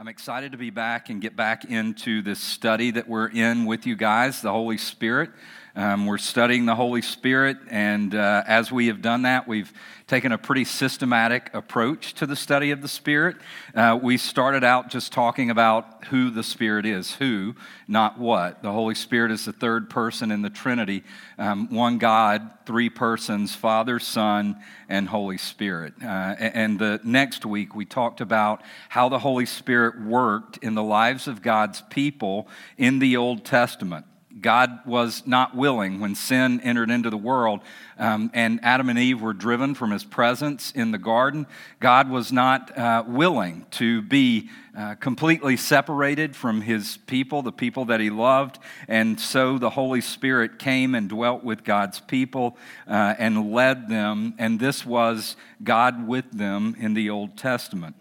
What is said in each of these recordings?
I'm excited to be back and get back into this study that we're in with you guys, the Holy Spirit. Um, we're studying the Holy Spirit, and uh, as we have done that, we've taken a pretty systematic approach to the study of the Spirit. Uh, we started out just talking about who the Spirit is, who, not what. The Holy Spirit is the third person in the Trinity, um, one God, three persons Father, Son, and Holy Spirit. Uh, and the next week, we talked about how the Holy Spirit worked in the lives of God's people in the Old Testament. God was not willing when sin entered into the world um, and Adam and Eve were driven from his presence in the garden. God was not uh, willing to be uh, completely separated from his people, the people that he loved. And so the Holy Spirit came and dwelt with God's people uh, and led them. And this was God with them in the Old Testament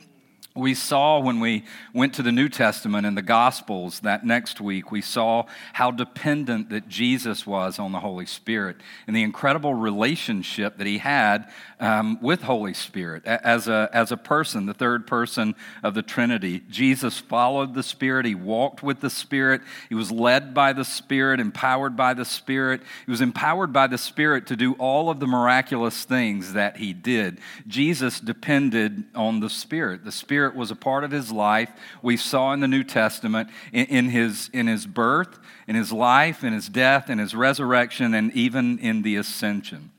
we saw when we went to the New Testament and the Gospels that next week, we saw how dependent that Jesus was on the Holy Spirit and the incredible relationship that he had um, with Holy Spirit as a, as a person, the third person of the Trinity. Jesus followed the Spirit, he walked with the Spirit, he was led by the Spirit, empowered by the Spirit. He was empowered by the Spirit to do all of the miraculous things that he did. Jesus depended on the Spirit. The Spirit Spirit was a part of his life. We saw in the New Testament, in, in, his, in his birth, in his life, in his death, in his resurrection, and even in the ascension.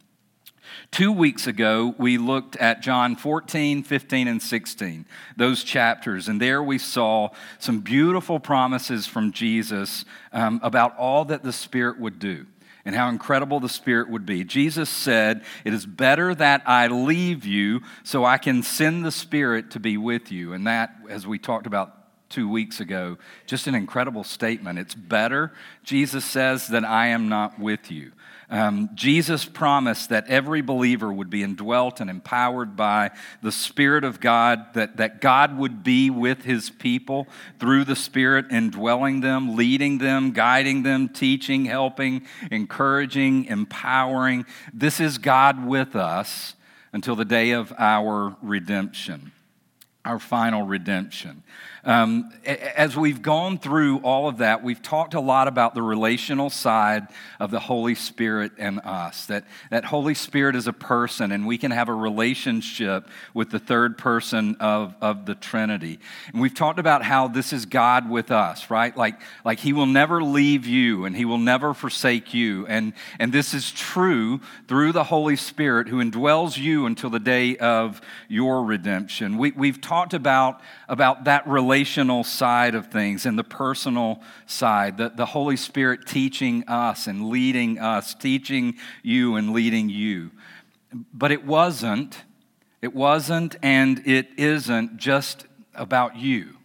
Two weeks ago, we looked at John 14, 15, and 16, those chapters, and there we saw some beautiful promises from Jesus um, about all that the Spirit would do and how incredible the Spirit would be. Jesus said, It is better that I leave you so I can send the Spirit to be with you. And that, as we talked about two weeks ago, just an incredible statement. It's better, Jesus says, that I am not with you. Um, Jesus promised that every believer would be indwelt and empowered by the Spirit of God, that, that God would be with his people through the Spirit, indwelling them, leading them, guiding them, teaching, helping, encouraging, empowering. This is God with us until the day of our redemption, our final redemption. Um, as we've gone through all of that, we've talked a lot about the relational side of the Holy Spirit and us. That, that Holy Spirit is a person, and we can have a relationship with the third person of, of the Trinity. And we've talked about how this is God with us, right? Like, like He will never leave you, and He will never forsake you. And, and this is true through the Holy Spirit who indwells you until the day of your redemption. We, we've talked about, about that relationship relational side of things and the personal side, the, the Holy Spirit teaching us and leading us, teaching you and leading you. But it wasn't, it wasn't and it isn't just about you.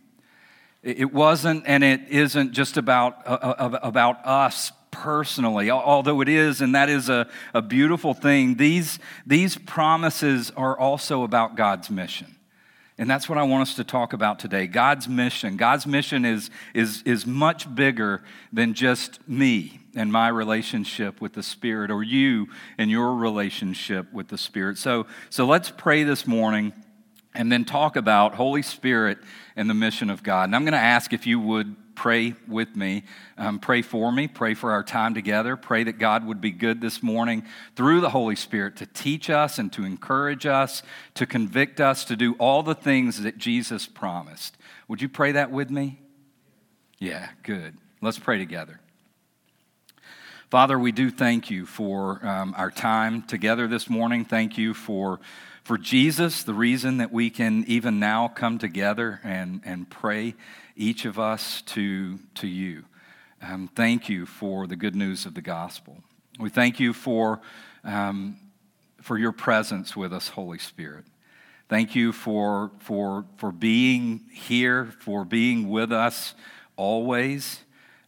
It wasn't and it isn't just about, uh, uh about us personally, although it is, and that is a, a beautiful thing. These, these promises are also about God's mission. And that's what I want us to talk about today God's mission. God's mission is, is, is much bigger than just me and my relationship with the Spirit or you and your relationship with the Spirit. So, so let's pray this morning and then talk about Holy Spirit and the mission of God. And I'm going to ask if you would pray with me. Um, pray for me. Pray for our time together. Pray that God would be good this morning through the Holy Spirit to teach us and to encourage us, to convict us, to do all the things that Jesus promised. Would you pray that with me? Yeah, good. Let's pray together. Father, we do thank you for um, our time together this morning. Thank you for, for Jesus, the reason that we can even now come together and, and pray each of us to, to you. Um, thank you for the good news of the gospel. We thank you for, um, for your presence with us, Holy Spirit. Thank you for, for, for being here, for being with us always.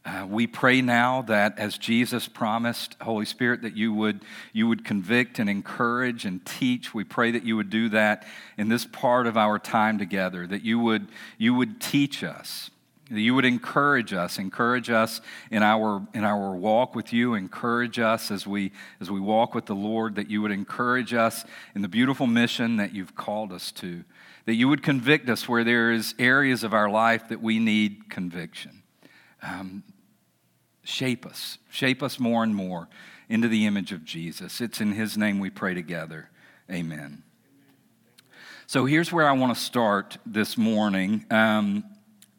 Uh, we pray now that as Jesus promised, Holy Spirit, that you would, you would convict and encourage and teach. We pray that you would do that in this part of our time together, that you would, you would teach us, that you would encourage us, encourage us in our, in our walk with you, encourage us as we, as we walk with the Lord, that you would encourage us in the beautiful mission that you've called us to that you would convict us where there is areas of our life that we need conviction. Um, shape us, shape us more and more into the image of Jesus. It's in His name we pray together. Amen. So here's where I want to start this morning. Um,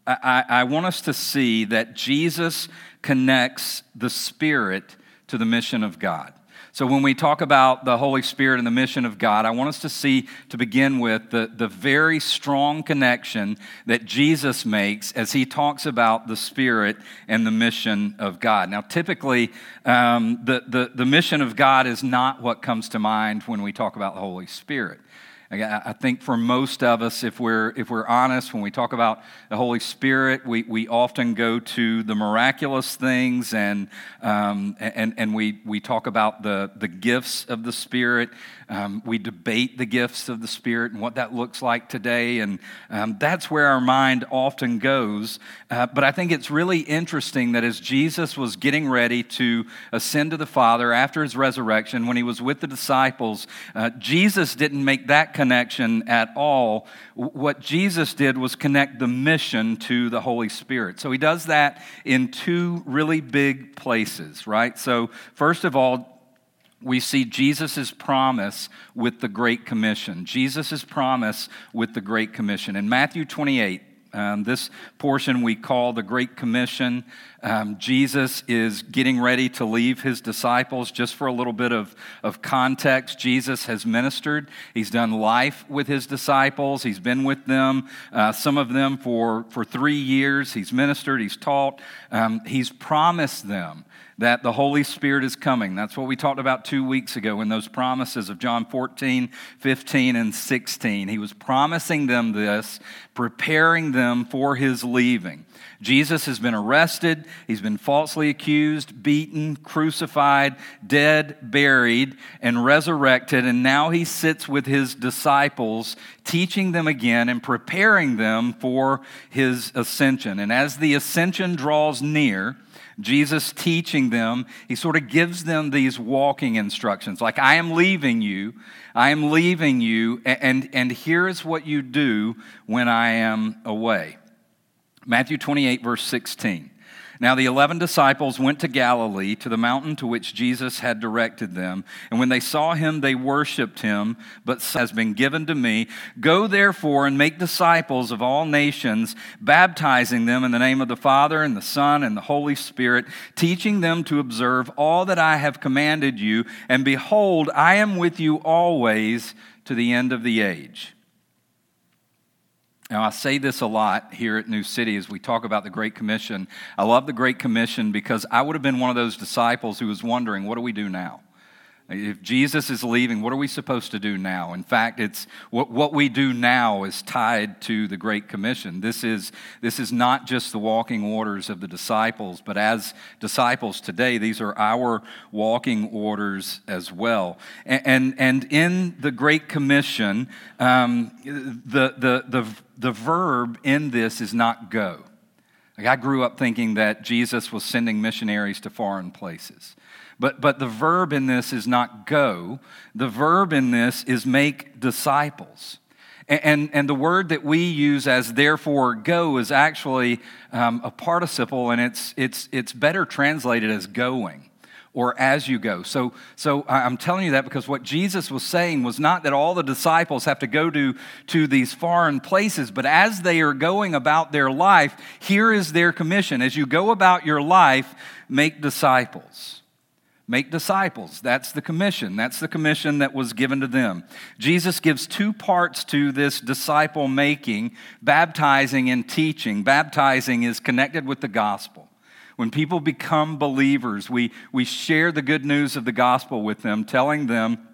I, I want us to see that Jesus connects the Spirit to the mission of God. So, when we talk about the Holy Spirit and the mission of God, I want us to see, to begin with, the, the very strong connection that Jesus makes as he talks about the Spirit and the mission of God. Now, typically, um, the, the, the mission of God is not what comes to mind when we talk about the Holy Spirit. I think for most of us, if we're, if we're honest, when we talk about the Holy Spirit, we, we often go to the miraculous things and, um, and, and we, we talk about the, the gifts of the Spirit. Um, we debate the gifts of the Spirit and what that looks like today, and um, that's where our mind often goes. Uh, but I think it's really interesting that as Jesus was getting ready to ascend to the Father after his resurrection, when he was with the disciples, uh, Jesus didn't make that connection at all. What Jesus did was connect the mission to the Holy Spirit. So he does that in two really big places, right? So, first of all, we see Jesus' promise with the Great Commission. Jesus' promise with the Great Commission. In Matthew 28, um, this portion we call the Great Commission. Um, Jesus is getting ready to leave his disciples. Just for a little bit of, of context, Jesus has ministered. He's done life with his disciples. He's been with them, uh, some of them for, for three years. He's ministered, he's taught, um, he's promised them that the Holy Spirit is coming. That's what we talked about two weeks ago in those promises of John 14, 15, and 16. He was promising them this, preparing them for his leaving. Jesus has been arrested, he's been falsely accused, beaten, crucified, dead, buried, and resurrected, and now he sits with his disciples, teaching them again and preparing them for his ascension. And as the ascension draws near, Jesus teaching them, he sort of gives them these walking instructions like, I am leaving you, I am leaving you, and, and here is what you do when I am away. Matthew 28, verse 16. Now the eleven disciples went to Galilee, to the mountain to which Jesus had directed them. And when they saw him, they worshiped him, but has been given to me. Go therefore and make disciples of all nations, baptizing them in the name of the Father and the Son and the Holy Spirit, teaching them to observe all that I have commanded you. And behold, I am with you always to the end of the age. Now, I say this a lot here at New City as we talk about the Great Commission. I love the Great Commission because I would have been one of those disciples who was wondering, what do we do now? If Jesus is leaving, what are we supposed to do now? In fact, it's what, what we do now is tied to the Great Commission. This is, this is not just the walking orders of the disciples, but as disciples today, these are our walking orders as well. And, and, and in the Great Commission, um, the, the, the, the verb in this is not go. Like I grew up thinking that Jesus was sending missionaries to foreign places. But, but the verb in this is not go, the verb in this is make disciples. And, and, and the word that we use as therefore go is actually um, a participle, and it's, it's, it's better translated as going or as you go. So, so I'm telling you that because what Jesus was saying was not that all the disciples have to go to, to these foreign places, but as they are going about their life, here is their commission. As you go about your life, make disciples. Make disciples. That's the commission. That's the commission that was given to them. Jesus gives two parts to this disciple making baptizing and teaching. Baptizing is connected with the gospel. When people become believers, we, we share the good news of the gospel with them, telling them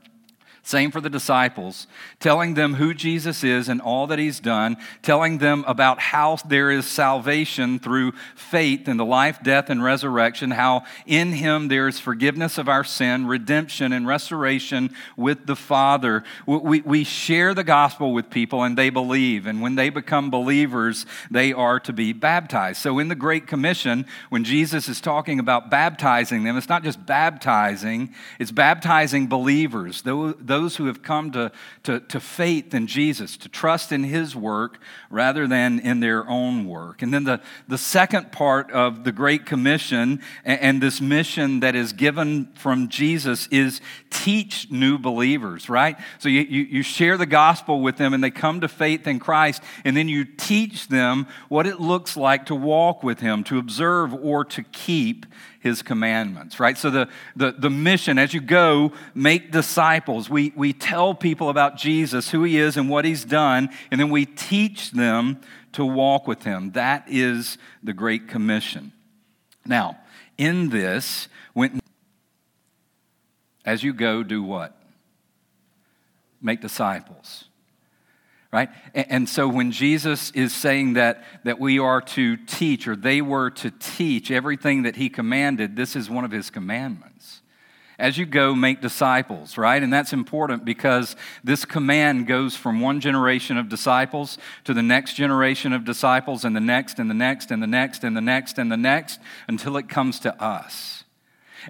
same for the disciples, telling them who Jesus is and all that he's done, telling them about how there is salvation through faith in the life, death, and resurrection, how in him there is forgiveness of our sin, redemption, and restoration with the Father. We, we share the gospel with people and they believe. And when they become believers, they are to be baptized. So in the Great Commission, when Jesus is talking about baptizing them, it's not just baptizing, it's baptizing believers. Those those who have come to, to, to faith in Jesus, to trust in his work rather than in their own work. And then the, the second part of the Great Commission and, and this mission that is given from Jesus is teach new believers, right? So you, you, you share the gospel with them and they come to faith in Christ, and then you teach them what it looks like to walk with him, to observe or to keep his commandments, right? So the, the, the mission, as you go, make disciples. We, we tell people about Jesus, who he is and what he's done, and then we teach them to walk with him. That is the Great Commission. Now, in this, when, as you go, do what? Make disciples right? And so when Jesus is saying that, that we are to teach, or they were to teach everything that he commanded, this is one of his commandments. As you go, make disciples, right? And that's important because this command goes from one generation of disciples to the next generation of disciples, and the next, and the next, and the next, and the next, and the next, until it comes to us.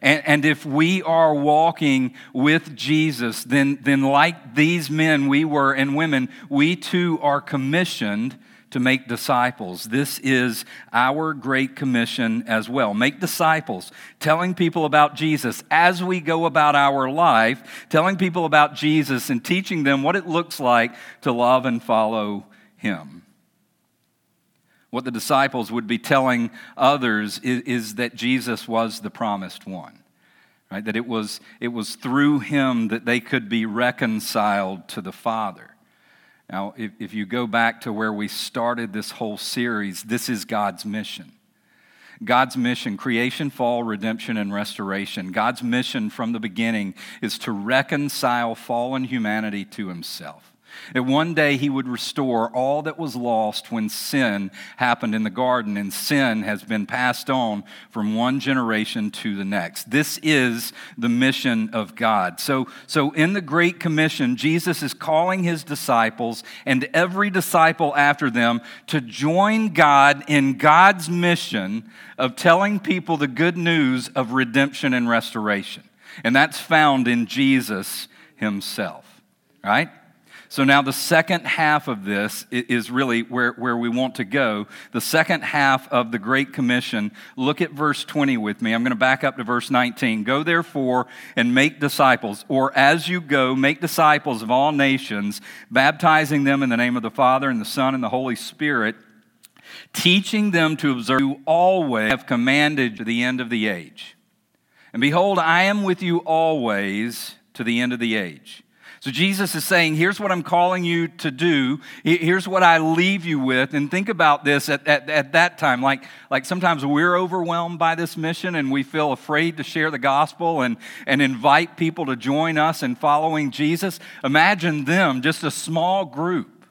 And, and if we are walking with Jesus, then, then like these men we were and women, we too are commissioned to make disciples. This is our great commission as well. Make disciples, telling people about Jesus as we go about our life, telling people about Jesus and teaching them what it looks like to love and follow him what the disciples would be telling others is, is, that Jesus was the promised one. Right? That it was, it was through him that they could be reconciled to the Father. Now, if, if you go back to where we started this whole series, this is God's mission. God's mission creation, fall, redemption, and restoration. God's mission from the beginning is to reconcile fallen humanity to himself. That one day he would restore all that was lost when sin happened in the garden, and sin has been passed on from one generation to the next. This is the mission of God. So, so in the Great Commission, Jesus is calling his disciples and every disciple after them to join God in God's mission of telling people the good news of redemption and restoration. And that's found in Jesus himself, right? So now the second half of this is really where, where we want to go. The second half of the Great Commission. Look at verse 20 with me. I'm going to back up to verse 19. Go therefore and make disciples, or as you go, make disciples of all nations, baptizing them in the name of the Father and the Son and the Holy Spirit teaching them to observe you always have commanded to the end of the age. And behold, I am with you always to the end of the age. So Jesus is saying, here's what I'm calling you to do. Here's what I leave you with. And think about this at, at, at that time. Like, like sometimes we're overwhelmed by this mission and we feel afraid to share the gospel and, and invite people to join us in following Jesus. Imagine them, just a small group,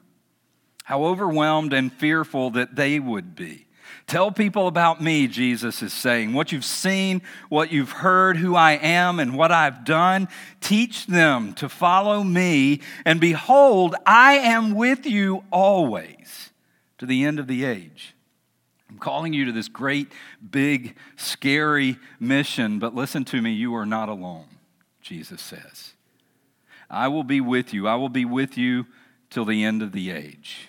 how overwhelmed and fearful that they would be. Tell people about me, Jesus is saying. What you've seen, what you've heard, who I am, and what I've done. Teach them to follow me. And behold, I am with you always to the end of the age. I'm calling you to this great, big, scary mission, but listen to me, you are not alone, Jesus says. I will be with you. I will be with you till the end of the age.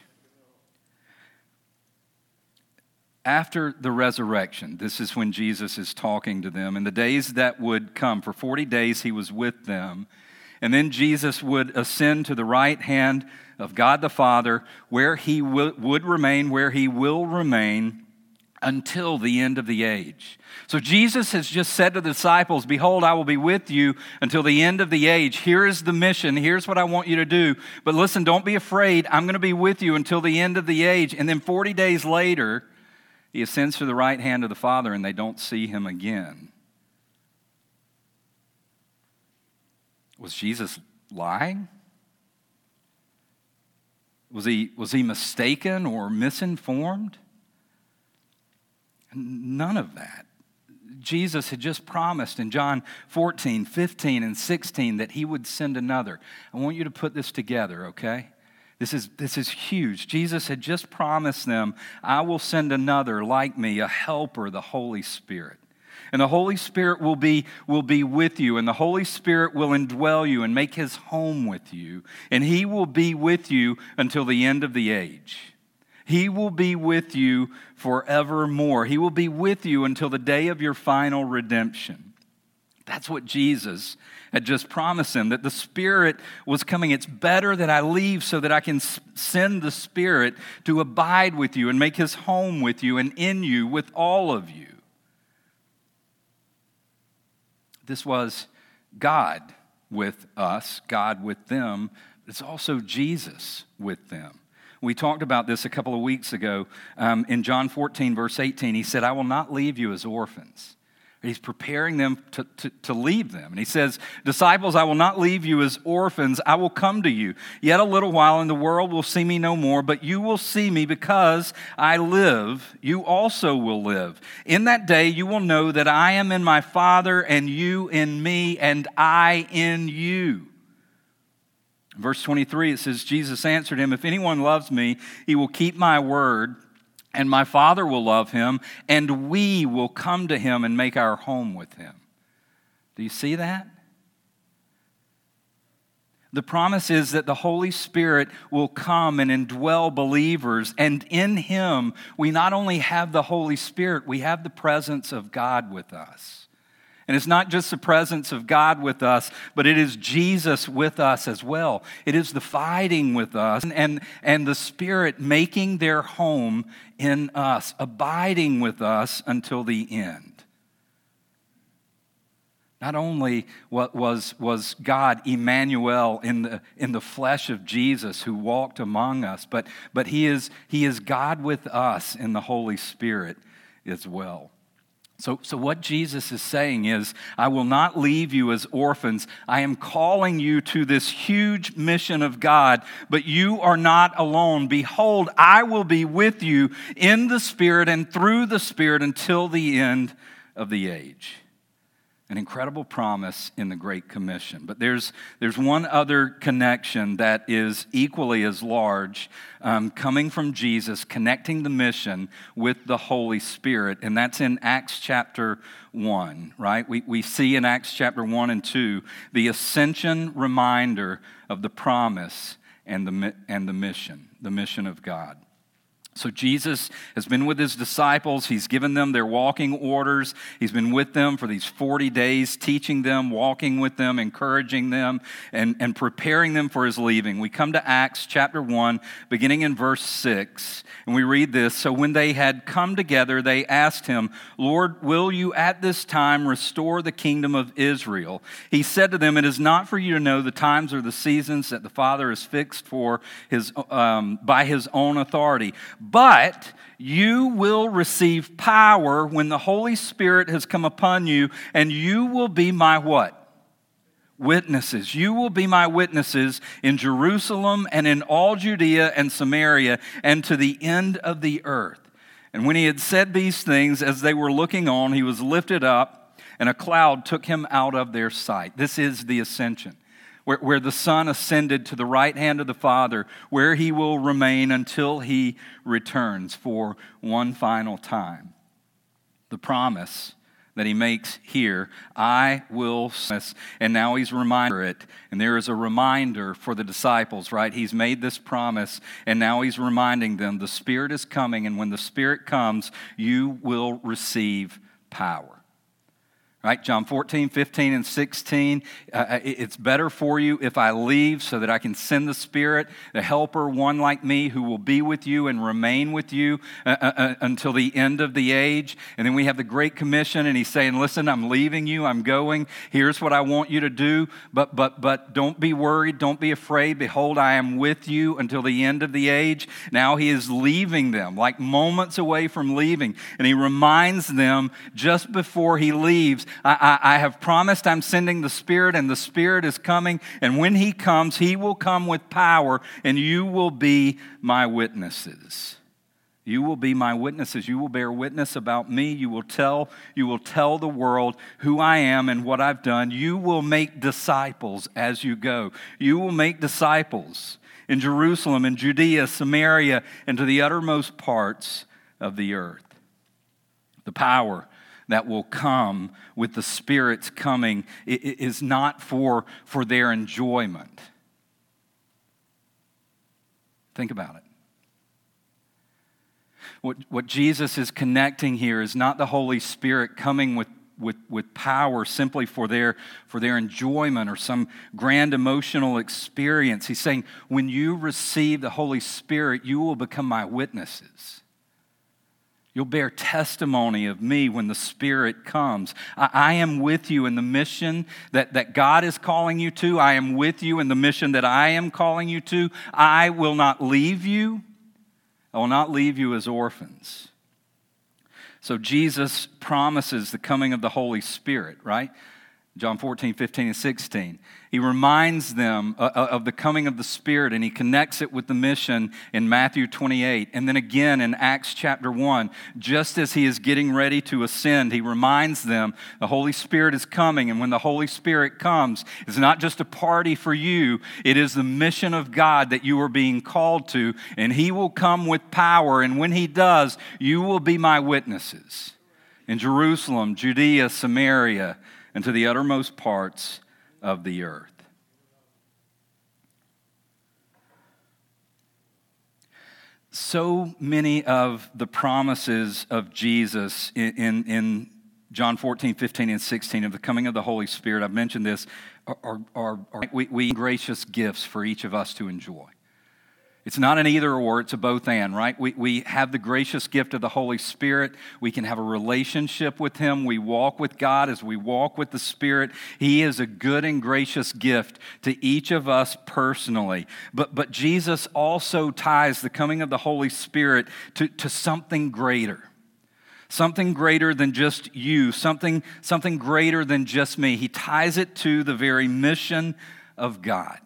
After the resurrection, this is when Jesus is talking to them, in the days that would come, for 40 days he was with them. And then Jesus would ascend to the right hand of God the Father, where he would remain, where he will remain until the end of the age. So Jesus has just said to the disciples, Behold, I will be with you until the end of the age. Here is the mission. Here's what I want you to do. But listen, don't be afraid. I'm going to be with you until the end of the age. And then 40 days later, he ascends to the right hand of the Father, and they don't see him again. Was Jesus lying? Was he, was he mistaken or misinformed? None of that. Jesus had just promised in John 14, 15, and 16 that he would send another. I want you to put this together, okay? This is, this is huge. Jesus had just promised them, I will send another like me, a helper, the Holy Spirit. And the Holy Spirit will be, will be with you, and the Holy Spirit will indwell you and make his home with you. And he will be with you until the end of the age. He will be with you forevermore. He will be with you until the day of your final redemption. That's what Jesus had just promised him that the Spirit was coming. It's better that I leave so that I can send the Spirit to abide with you and make his home with you and in you with all of you. This was God with us, God with them. It's also Jesus with them. We talked about this a couple of weeks ago. Um, in John 14, verse 18, he said, I will not leave you as orphans. He's preparing them to, to, to, leave them. And he says, Disciples, I will not leave you as orphans. I will come to you. Yet a little while, and the world will see me no more, but you will see me because I live. You also will live. In that day, you will know that I am in my Father, and you in me, and I in you. Verse 23, it says, Jesus answered him, If anyone loves me, he will keep my word and my Father will love him, and we will come to him and make our home with him. Do you see that? The promise is that the Holy Spirit will come and indwell believers, and in him we not only have the Holy Spirit, we have the presence of God with us. And it's not just the presence of God with us, but it is Jesus with us as well. It is the fighting with us and, and and the Spirit making their home in us, abiding with us until the end. Not only was, was God Emmanuel in the, in the flesh of Jesus who walked among us, but, but he, is, he is God with us in the Holy Spirit as well. So, so, what Jesus is saying is, I will not leave you as orphans. I am calling you to this huge mission of God, but you are not alone. Behold, I will be with you in the Spirit and through the Spirit until the end of the age an incredible promise in the Great Commission. But there's, there's one other connection that is equally as large um, coming from Jesus, connecting the mission with the Holy Spirit, and that's in Acts chapter 1, right? We, we see in Acts chapter 1 and 2 the ascension reminder of the promise and the, and the mission, the mission of God. So, Jesus has been with his disciples. He's given them their walking orders. He's been with them for these 40 days, teaching them, walking with them, encouraging them, and, and preparing them for his leaving. We come to Acts chapter 1, beginning in verse 6, and we read this So, when they had come together, they asked him, Lord, will you at this time restore the kingdom of Israel? He said to them, It is not for you to know the times or the seasons that the Father has fixed for his, um, by his own authority but you will receive power when the Holy Spirit has come upon you, and you will be my what? Witnesses. You will be my witnesses in Jerusalem and in all Judea and Samaria and to the end of the earth. And when he had said these things, as they were looking on, he was lifted up, and a cloud took him out of their sight. This is the ascension where, where the Son ascended to the right hand of the Father, where he will remain until he returns for one final time. The promise that he makes here I will, and now he's reminder it. And there is a reminder for the disciples, right? He's made this promise, and now he's reminding them the Spirit is coming, and when the Spirit comes, you will receive power right? John 14, 15, and 16. Uh, uh it's better for you if I leave so that I can send the Spirit, the helper, one like me, who will be with you and remain with you uh, uh, uh, until the end of the age. And then we have the Great Commission, and he's saying, Listen, I'm leaving you, I'm going. Here's what I want you to do, but, but, but don't be worried, don't be afraid. Behold, I am with you until the end of the age. Now he is leaving them, like moments away from leaving. And he reminds them just before he leaves I, I, I have promised I'm sending the Spirit, and the Spirit is coming. And when He comes, He will come with power, and you will be my witnesses. You will be my witnesses. You will bear witness about me. You will tell, you will tell the world who I am and what I've done. You will make disciples as you go. You will make disciples in Jerusalem, in Judea, Samaria, and to the uttermost parts of the earth. The power that will come with the Spirit's coming is not for, for their enjoyment. Think about it. What, what Jesus is connecting here is not the Holy Spirit coming with, with, with power simply for their, for their enjoyment or some grand emotional experience. He's saying, when you receive the Holy Spirit, you will become my witnesses. You'll bear testimony of me when the Spirit comes. I, I, am with you in the mission that, that God is calling you to. I am with you in the mission that I am calling you to. I will not leave you. I will not leave you as orphans. So Jesus promises the coming of the Holy Spirit, right? John 14, 15, and 16. He reminds them uh, uh, of the coming of the Spirit and he connects it with the mission in Matthew 28. And then again in Acts chapter 1, just as he is getting ready to ascend, he reminds them the Holy Spirit is coming. And when the Holy Spirit comes, it's not just a party for you, it is the mission of God that you are being called to. And he will come with power. And when he does, you will be my witnesses in Jerusalem, Judea, Samaria and to the uttermost parts of the earth. So many of the promises of Jesus in, in, in, John 14, 15, and 16 of the coming of the Holy Spirit, I've mentioned this, are, are, are, we, we gracious gifts for each of us to enjoy. It's not an either or, it's a both and, right? We, we have the gracious gift of the Holy Spirit. We can have a relationship with Him. We walk with God as we walk with the Spirit. He is a good and gracious gift to each of us personally. But, but Jesus also ties the coming of the Holy Spirit to, to something greater. Something greater than just you, something, something greater than just me. He ties it to the very mission of God.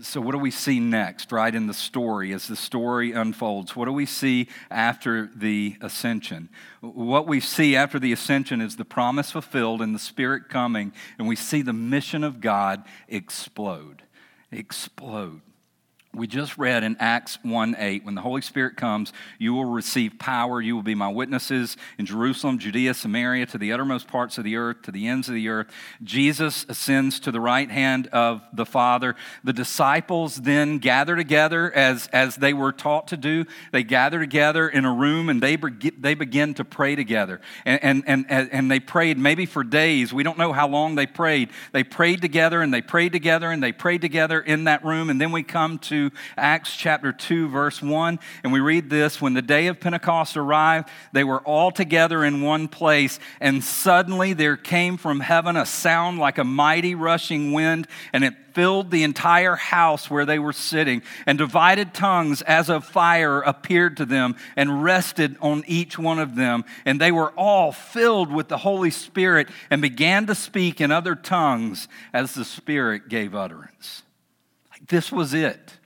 So, what do we see next, right, in the story as the story unfolds? What do we see after the ascension? What we see after the ascension is the promise fulfilled and the Spirit coming, and we see the mission of God explode. Explode. We just read in Acts 1 8, when the Holy Spirit comes, you will receive power. You will be my witnesses in Jerusalem, Judea, Samaria, to the uttermost parts of the earth, to the ends of the earth. Jesus ascends to the right hand of the Father. The disciples then gather together as, as they were taught to do. They gather together in a room and they, they begin to pray together. And, and, and, and they prayed maybe for days. We don't know how long they prayed. They prayed together and they prayed together and they prayed together in that room. And then we come to Acts chapter 2, verse 1, and we read this When the day of Pentecost arrived, they were all together in one place, and suddenly there came from heaven a sound like a mighty rushing wind, and it filled the entire house where they were sitting, and divided tongues as of fire appeared to them and rested on each one of them. And they were all filled with the Holy Spirit and began to speak in other tongues as the Spirit gave utterance. This was it.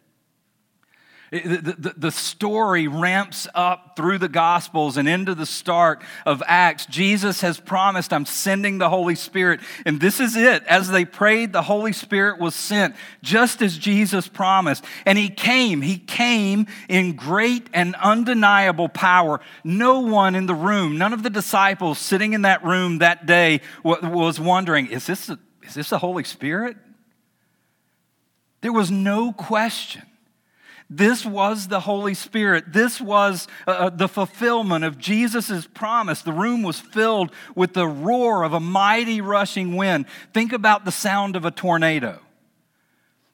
The, the, the, story ramps up through the Gospels and into the start of Acts. Jesus has promised, I'm sending the Holy Spirit. And this is it. As they prayed, the Holy Spirit was sent, just as Jesus promised. And He came. He came in great and undeniable power. No one in the room, none of the disciples sitting in that room that day was wondering, is this, a, is this the Holy Spirit? There was no question this was the Holy Spirit. This was uh, uh the fulfillment of Jesus' promise. The room was filled with the roar of a mighty rushing wind. Think about the sound of a tornado.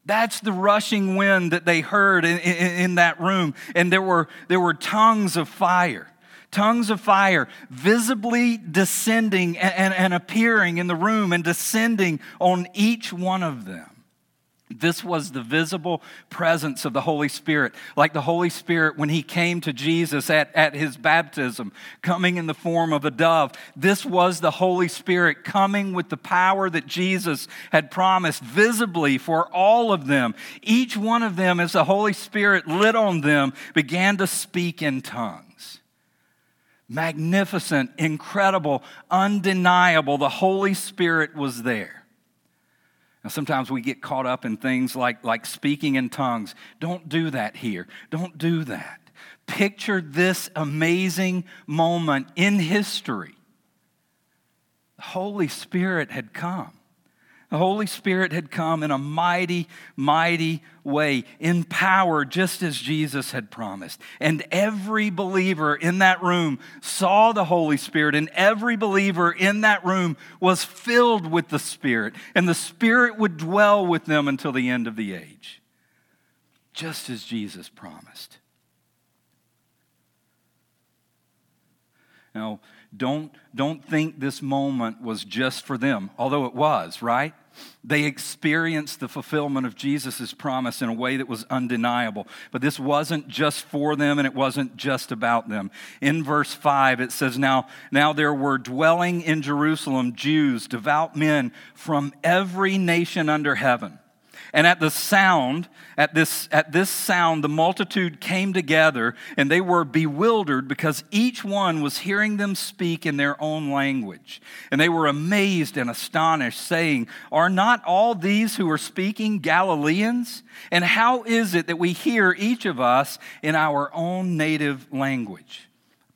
That's the rushing wind that they heard in, in, in that room. And there were, there were tongues of fire tongues of fire visibly descending and, and, and, appearing in the room and descending on each one of them. This was the visible presence of the Holy Spirit. Like the Holy Spirit when he came to Jesus at, at his baptism, coming in the form of a dove. This was the Holy Spirit coming with the power that Jesus had promised visibly for all of them. Each one of them, as the Holy Spirit lit on them, began to speak in tongues. Magnificent, incredible, undeniable. The Holy Spirit was there. Now, sometimes we get caught up in things like, like speaking in tongues. Don't do that here. Don't do that. Picture this amazing moment in history The Holy Spirit had come. The Holy Spirit had come in a mighty, mighty way, in power, just as Jesus had promised. And every believer in that room saw the Holy Spirit, and every believer in that room was filled with the Spirit, and the Spirit would dwell with them until the end of the age, just as Jesus promised. Now, don't, don't think this moment was just for them, although it was, right? They experienced the fulfillment of Jesus' promise in a way that was undeniable. But this wasn't just for them and it wasn't just about them. In verse 5, it says, Now, now there were dwelling in Jerusalem Jews, devout men from every nation under heaven. And at the sound, at this, at this sound, the multitude came together and they were bewildered because each one was hearing them speak in their own language. And they were amazed and astonished, saying, Are not all these who are speaking Galileans? And how is it that we hear each of us in our own native language?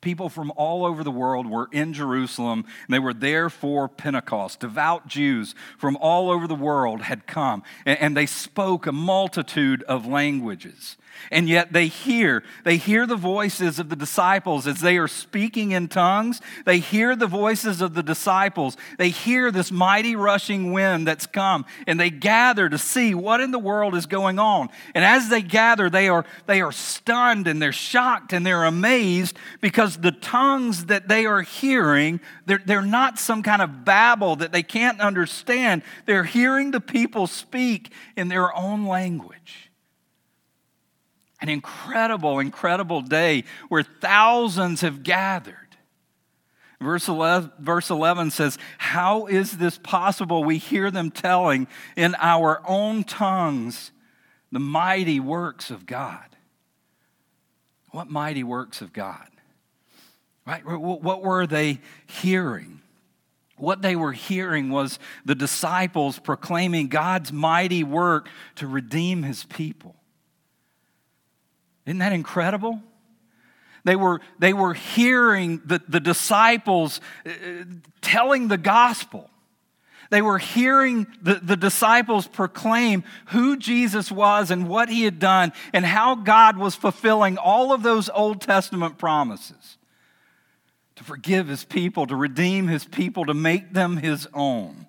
People from all over the world were in Jerusalem, and they were there for Pentecost. Devout Jews from all over the world had come, and they spoke a multitude of languages. And yet they hear, they hear the voices of the disciples as they are speaking in tongues. They hear the voices of the disciples. They hear this mighty rushing wind that's come, and they gather to see what in the world is going on. And as they gather, they are, they are stunned and they're shocked and they're amazed because the tongues that they are hearing, they're, they're not some kind of babble that they can't understand. They're hearing the people speak in their own language. An incredible, incredible day where thousands have gathered. Verse 11, verse 11 says, How is this possible? We hear them telling in our own tongues the mighty works of God. What mighty works of God? Right? What were they hearing? What they were hearing was the disciples proclaiming God's mighty work to redeem his people. Isn't that incredible? They were, they were hearing the, the disciples uh, telling the gospel. They were hearing the, the disciples proclaim who Jesus was and what he had done and how God was fulfilling all of those Old Testament promises to forgive his people, to redeem his people, to make them his own.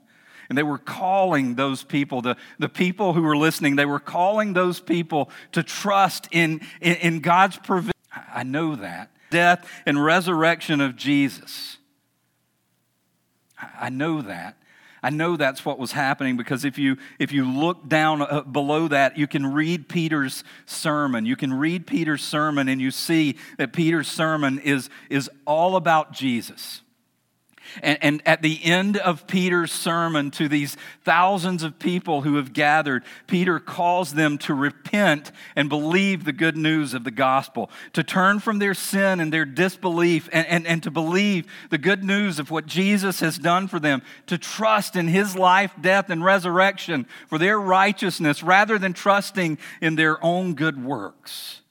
And they were calling those people, the, the people who were listening, they were calling those people to trust in, in, in God's provision. I know that. Death and resurrection of Jesus. I know that. I know that's what was happening because if you if you look down uh, below that you can read Peter's sermon. You can read Peter's sermon and you see that Peter's sermon is is all about Jesus. And, and, at the end of Peter's sermon to these thousands of people who have gathered, Peter calls them to repent and believe the good news of the gospel, to turn from their sin and their disbelief and, and, and to believe the good news of what Jesus has done for them, to trust in his life, death, and resurrection for their righteousness rather than trusting in their own good works.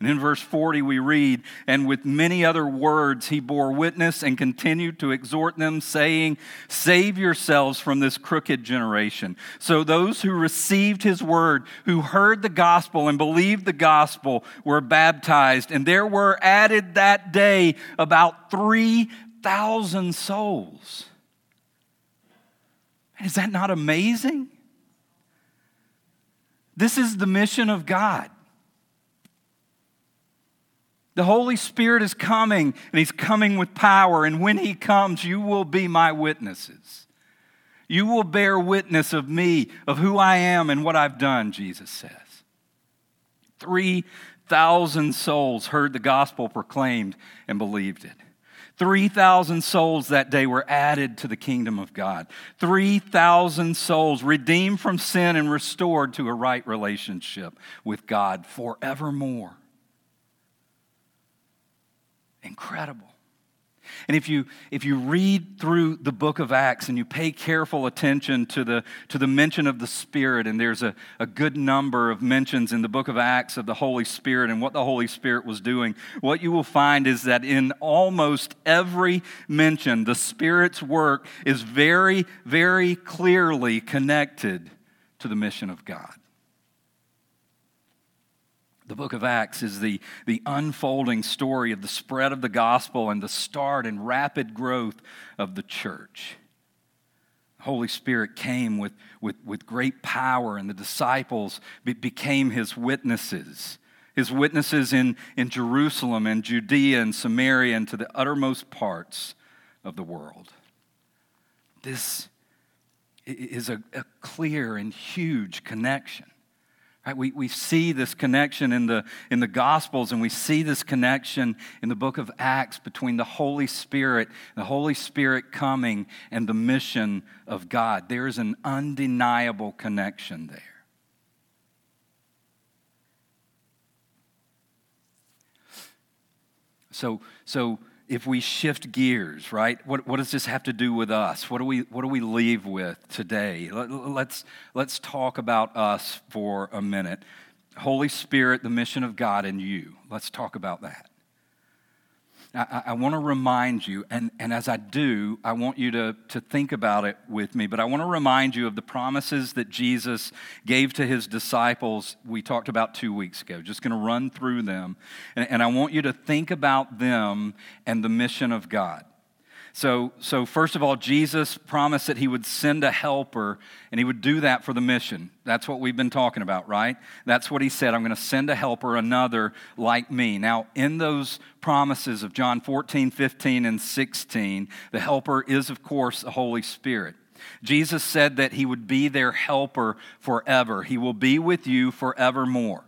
And in verse 40, we read, And with many other words he bore witness and continued to exhort them, saying, Save yourselves from this crooked generation. So those who received his word, who heard the gospel and believed the gospel, were baptized. And there were added that day about 3,000 souls. Is that not amazing? This is the mission of God. The Holy Spirit is coming, and He's coming with power. And when He comes, you will be my witnesses. You will bear witness of me, of who I am and what I've done, Jesus says. 3,000 souls heard the gospel proclaimed and believed it. 3,000 souls that day were added to the kingdom of God. 3,000 souls redeemed from sin and restored to a right relationship with God forevermore. Incredible. And if you, if you read through the book of Acts and you pay careful attention to the, to the mention of the Spirit, and there's a, a good number of mentions in the book of Acts of the Holy Spirit and what the Holy Spirit was doing, what you will find is that in almost every mention, the Spirit's work is very, very clearly connected to the mission of God. The book of Acts is the, the unfolding story of the spread of the gospel and the start and rapid growth of the church. The Holy Spirit came with, with, with great power, and the disciples be, became his witnesses. His witnesses in, in Jerusalem and Judea and Samaria and to the uttermost parts of the world. This is a, a clear and huge connection. Right? We, we see this connection in the, in the Gospels, and we see this connection in the book of Acts between the Holy Spirit, the Holy Spirit coming, and the mission of God. There is an undeniable connection there. So, so if we shift gears, right? What, what does this have to do with us? What do we, what do we leave with today? Let, let's, let's talk about us for a minute. Holy Spirit, the mission of God in you. Let's talk about that. I, I want to remind you, and, and as I do, I want you to, to think about it with me, but I want to remind you of the promises that Jesus gave to his disciples we talked about two weeks ago. Just going to run through them, and, and I want you to think about them and the mission of God. So, so, first of all, Jesus promised that he would send a helper, and he would do that for the mission. That's what we've been talking about, right? That's what he said. I'm going to send a helper, another like me. Now, in those promises of John 14, 15, and 16, the helper is, of course, the Holy Spirit. Jesus said that he would be their helper forever, he will be with you forevermore.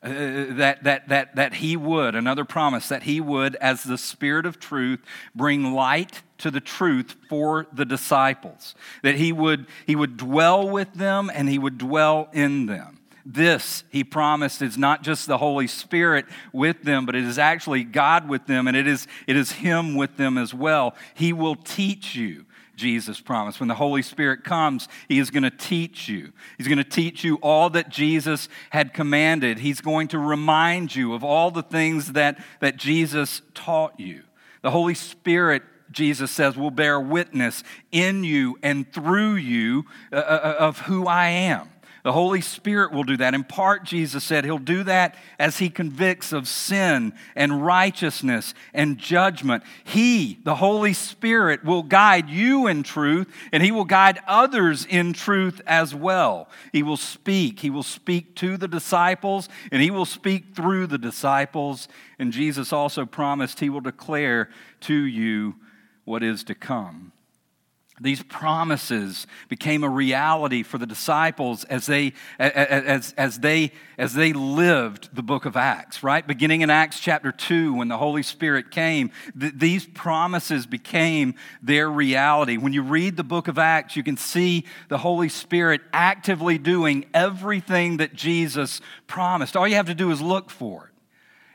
Uh, that, that, that, that he would, another promise, that he would, as the Spirit of truth, bring light to the truth for the disciples. That he would, he would dwell with them and he would dwell in them. This, he promised, is not just the Holy Spirit with them, but it is actually God with them, and it is, it is Him with them as well. He will teach you. Jesus promised. When the Holy Spirit comes, He is going to teach you. He's going to teach you all that Jesus had commanded. He's going to remind you of all the things that, that Jesus taught you. The Holy Spirit Jesus says, will bear witness in you and through you uh, uh, uh of who I am. The Holy Spirit will do that. In part, Jesus said he'll do that as he convicts of sin and righteousness and judgment. He, the Holy Spirit, will guide you in truth and he will guide others in truth as well. He will speak. He will speak to the disciples and he will speak through the disciples. And Jesus also promised he will declare to you what is to come. These promises became a reality for the disciples as they, as, as, they, as they lived the book of Acts, right? Beginning in Acts chapter 2, when the Holy Spirit came, th- these promises became their reality. When you read the book of Acts, you can see the Holy Spirit actively doing everything that Jesus promised. All you have to do is look for it.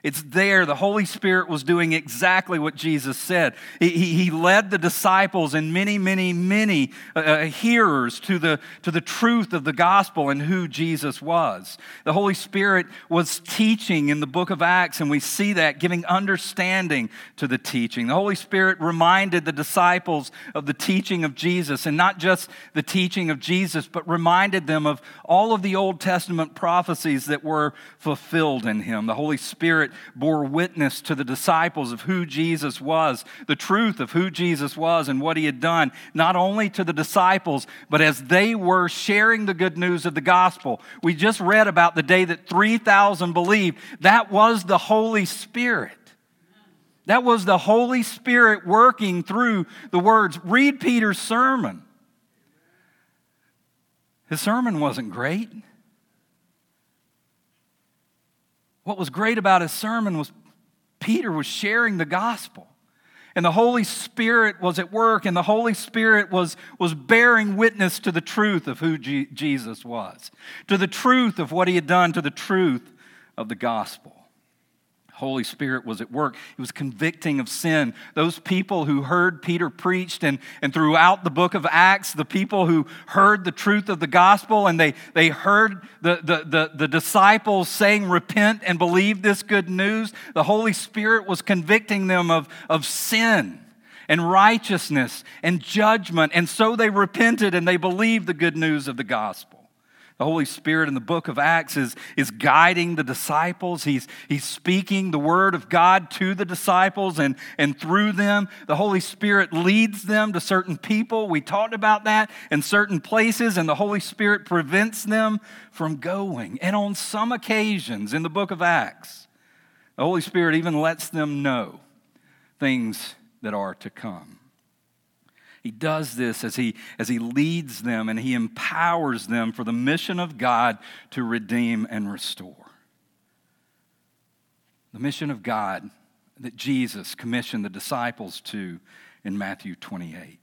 It's there. The Holy Spirit was doing exactly what Jesus said. He, he, led the disciples and many, many, many uh, uh, hearers to the, to the truth of the gospel and who Jesus was. The Holy Spirit was teaching in the book of Acts, and we see that giving understanding to the teaching. The Holy Spirit reminded the disciples of the teaching of Jesus, and not just the teaching of Jesus, but reminded them of all of the Old Testament prophecies that were fulfilled in him. The Holy Spirit bore witness to the disciples of who Jesus was, the truth of who Jesus was and what he had done, not only to the disciples, but as they were sharing the good news of the gospel. We just read about the day that 3,000 believed. That was the Holy Spirit. That was the Holy Spirit working through the words. Read Peter's sermon. His sermon wasn't great. What was great about his sermon was Peter was sharing the gospel. And the Holy Spirit was at work, and the Holy Spirit was, was bearing witness to the truth of who G- Jesus was, to the truth of what he had done, to the truth of the gospel. Holy Spirit was at work. He was convicting of sin. Those people who heard Peter preached, and, and throughout the book of Acts, the people who heard the truth of the gospel and they, they heard the, the, the, the disciples saying, Repent and believe this good news, the Holy Spirit was convicting them of, of sin and righteousness and judgment. And so they repented and they believed the good news of the gospel. The Holy Spirit in the book of Acts is, is guiding the disciples. He's, he's speaking the word of God to the disciples, and, and through them, the Holy Spirit leads them to certain people. We talked about that in certain places, and the Holy Spirit prevents them from going. And on some occasions in the book of Acts, the Holy Spirit even lets them know things that are to come. He does this as he, as he leads them and he empowers them for the mission of God to redeem and restore. The mission of God that Jesus commissioned the disciples to in Matthew 28.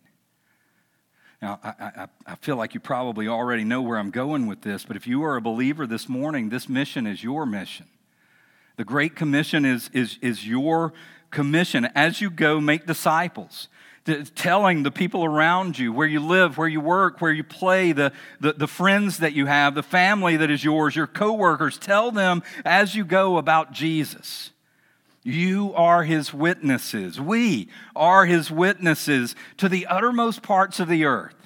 Now, I, I, I, feel like you probably already know where I'm going with this, but if you are a believer this morning, this mission is your mission. The Great Commission is, is, is your commission. As you go, make disciples. Telling the people around you where you live, where you work, where you play, the, the, the friends that you have, the family that is yours, your coworkers, tell them as you go about Jesus. You are his witnesses. We are his witnesses to the uttermost parts of the earth.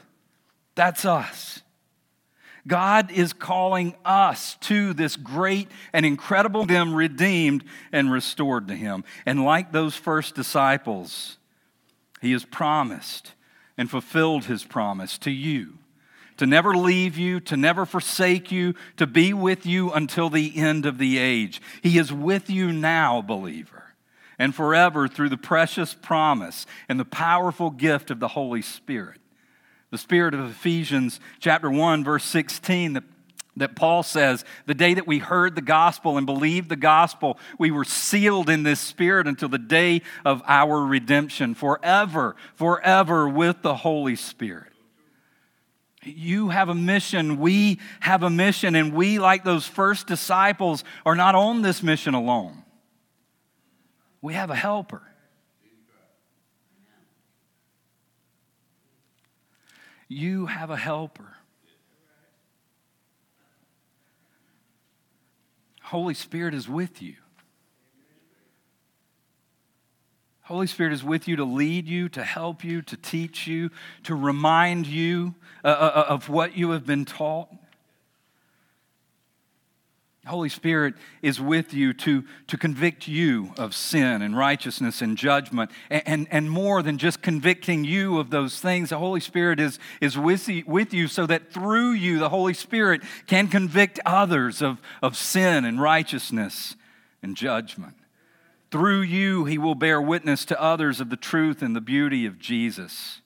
That's us. God is calling us to this great and incredible them redeemed and restored to him. And like those first disciples, he has promised and fulfilled his promise to you to never leave you, to never forsake you, to be with you until the end of the age. He is with you now, believer, and forever through the precious promise and the powerful gift of the Holy Spirit the spirit of Ephesians chapter 1 verse 16 that that Paul says, the day that we heard the gospel and believed the gospel, we were sealed in this spirit until the day of our redemption, forever, forever with the Holy Spirit. You have a mission, we have a mission, and we, like those first disciples, are not on this mission alone. We have a helper. You have a helper. Holy Spirit is with you. Holy Spirit is with you to lead you, to help you, to teach you, to remind you uh, uh of what you have been taught. Holy Spirit is with you to, to convict you of sin and righteousness and judgment, and, and, and, more than just convicting you of those things. The Holy Spirit is, is with, you, with you so that through you, the Holy Spirit can convict others of, of sin and righteousness and judgment. Through you, He will bear witness to others of the truth and the beauty of Jesus,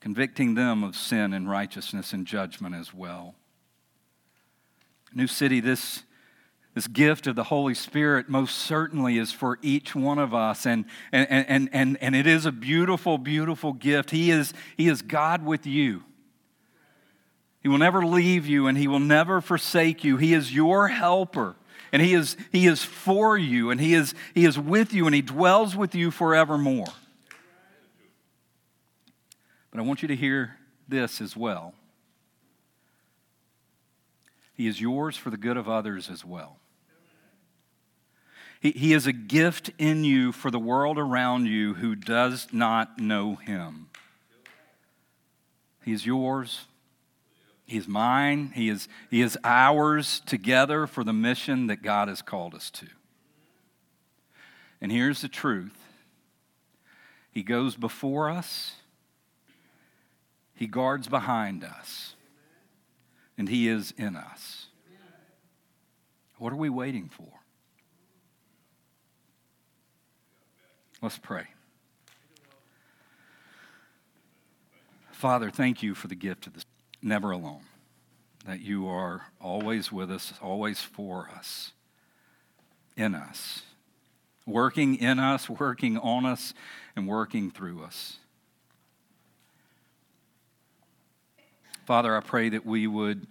convicting them of sin and righteousness and judgment as well. New City, this, this gift of the Holy Spirit most certainly is for each one of us. And, and, and, and, and it is a beautiful, beautiful gift. He is, he is God with you. He will never leave you and He will never forsake you. He is your helper. And he is, he is for you, and he is, he is with you, and he dwells with you forevermore. But I want you to hear this as well. He is yours for the good of others as well. He, he is a gift in you for the world around you who does not know Him. He is yours. He is mine. He is, he is ours together for the mission that God has called us to. And here's the truth He goes before us, He guards behind us and He is in us. What are we waiting for? Let's pray. Father, thank you for the gift of this. Never alone. That you are always with us, always for us, in us, working in us, working on us, and working through us. Father, I pray that we would,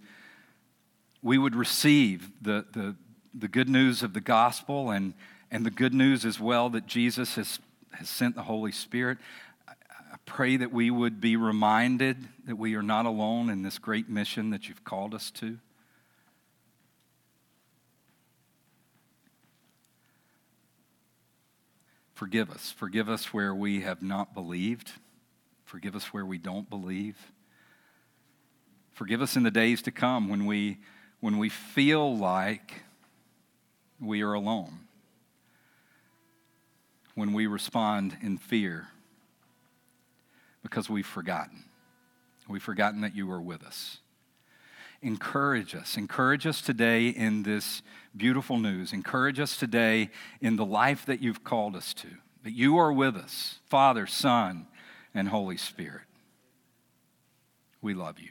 we would receive the, the, the good news of the gospel and, and the good news as well that Jesus has, has sent the Holy Spirit. I pray that we would be reminded that we are not alone in this great mission that you've called us to. Forgive us. Forgive us where we have not believed. Forgive us where we don't believe. Forgive us in the days to come when we, when we feel like we are alone, when we respond in fear because we've forgotten. We've forgotten that you are with us. Encourage us. Encourage us today in this beautiful news. Encourage us today in the life that you've called us to, that you are with us, Father, Son, and Holy Spirit. We love you.